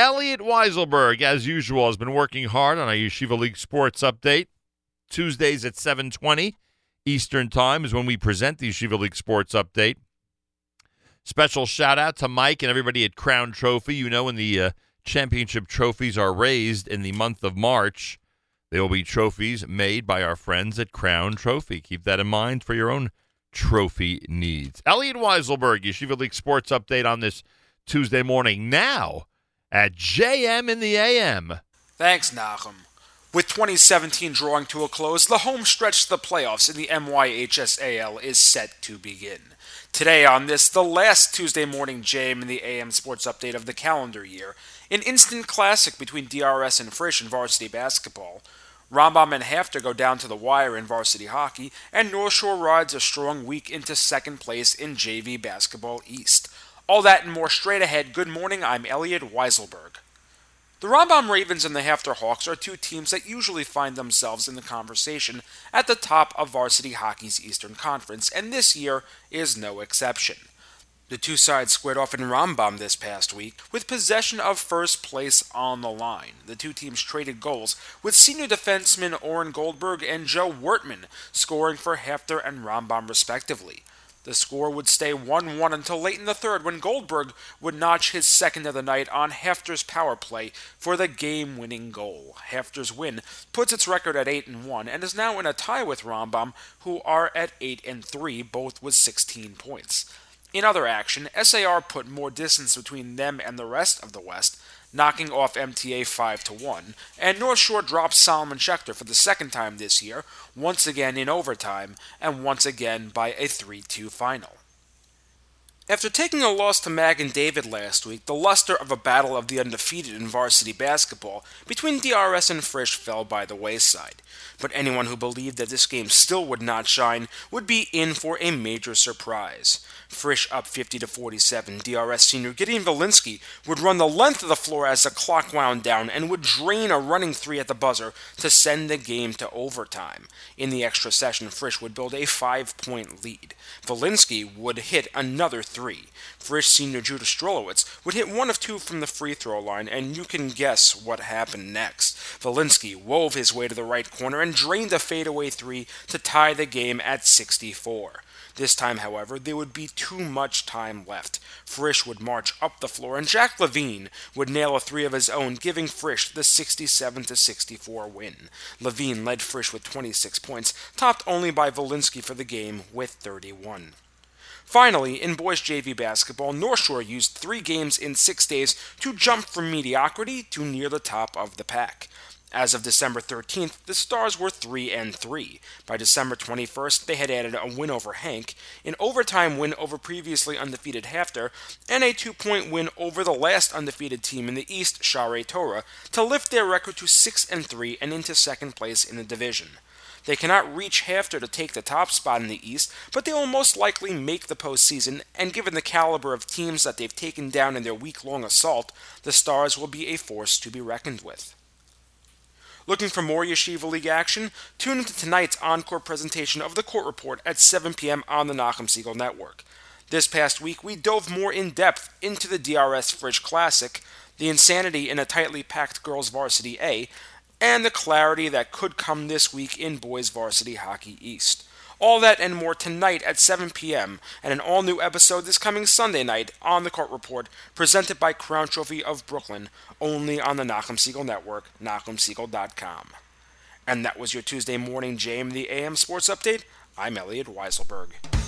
Elliot Weiselberg, as usual, has been working hard on our Yeshiva League Sports Update. Tuesdays at 720 Eastern Time is when we present the Yeshiva League Sports Update. Special shout out to Mike and everybody at Crown Trophy. You know, when the uh, championship trophies are raised in the month of March, there will be trophies made by our friends at Crown Trophy. Keep that in mind for your own trophy needs. Elliot Weiselberg, Yeshiva League Sports Update on this Tuesday morning. Now at JM in the AM. Thanks, Nachum. With 2017 drawing to a close, the home stretch to the playoffs in the MYHSAL is set to begin. Today, on this, the last Tuesday morning JM in the AM sports update of the calendar year, an instant classic between DRS and Frisch in varsity basketball. Rambam and HAFTR go down to the wire in varsity hockey, and North Shore rides a strong week into second place in JV Basketball East. All that and more straight ahead. Good morning, I'm Elliot Weiselberg. The Rambam Ravens and the HAFTR Hawks are two teams that usually find themselves in the conversation at the top of varsity hockey's Eastern Conference, and this year is no exception. The two sides squared off in Rambam this past week, with possession of first place on the line. The two teams traded goals, with senior defenseman Oren Goldberg and Joe Wertman scoring for HAFTR and Rambam respectively. The score would stay 1 1 until late in the third when Goldberg would notch his second of the night on HAFTR's power play for the game winning goal. HAFTR's win puts its record at 8 and 1 and is now in a tie with Rambam, who are at 8 and 3, both with 16 points. In other action, SAR put more distance between them and the rest of the West, knocking off MTA 5 to 1, and North Shore drops Solomon Schechter for the second time this year, once again in overtime, and once again by a 3 2 final. After taking a loss to Magen David last week, the luster of a battle of the undefeated in varsity basketball between DRS and Frisch fell by the wayside. But anyone who believed that this game still would not shine would be in for a major surprise. Frisch up 50 to 47. DRS senior Gideon Valinsky would run the length of the floor as the clock wound down and would drain a running three at the buzzer to send the game to overtime. In the extra session, Frisch would build a five point lead. Valinsky would hit another three. Frisch senior Judah Strolowitz would hit one of two from the free throw line, and you can guess what happened next. Valinsky wove his way to the right corner and drained a fadeaway three to tie the game at 64. This time, however, there would be too much time left. Frisch would march up the floor, and Jack Levine would nail a three of his own, giving Frisch the 67 64 win. Levine led Frisch with 26 points, topped only by Valinsky for the game with 31. Finally, in boys JV basketball, North Shore used three games in six days to jump from mediocrity to near the top of the pack. As of December 13th, the Stars were 3 and 3. By December 21st, they had added a win over HANC, an overtime win over previously undefeated HAFTR, and a two-point win over the last undefeated team in the East, Shaarei Torah, to lift their record to 6 and 3 and into second place in the division. They cannot reach HAFTR to take the top spot in the East, but they will most likely make the postseason, and given the caliber of teams that they've taken down in their week long assault, the Stars will be a force to be reckoned with. Looking for more Yeshiva League action? Tune into tonight's encore presentation of the Court Report at 7 p.m. on the Nachum Segal Network. This past week, we dove more in depth into the DRS Frisch Classic, the insanity in a tightly packed girls' varsity A, and the clarity that could come this week in boys' varsity hockey East. All that and more tonight at 7 p.m. and an all new episode this coming Sunday night on the Court Report, presented by Crown Trophy of Brooklyn, only on the Nachum Segal Network, NachumSegal.com. And that was your Tuesday morning JM the AM Sports Update. I'm Elliot Weiselberg.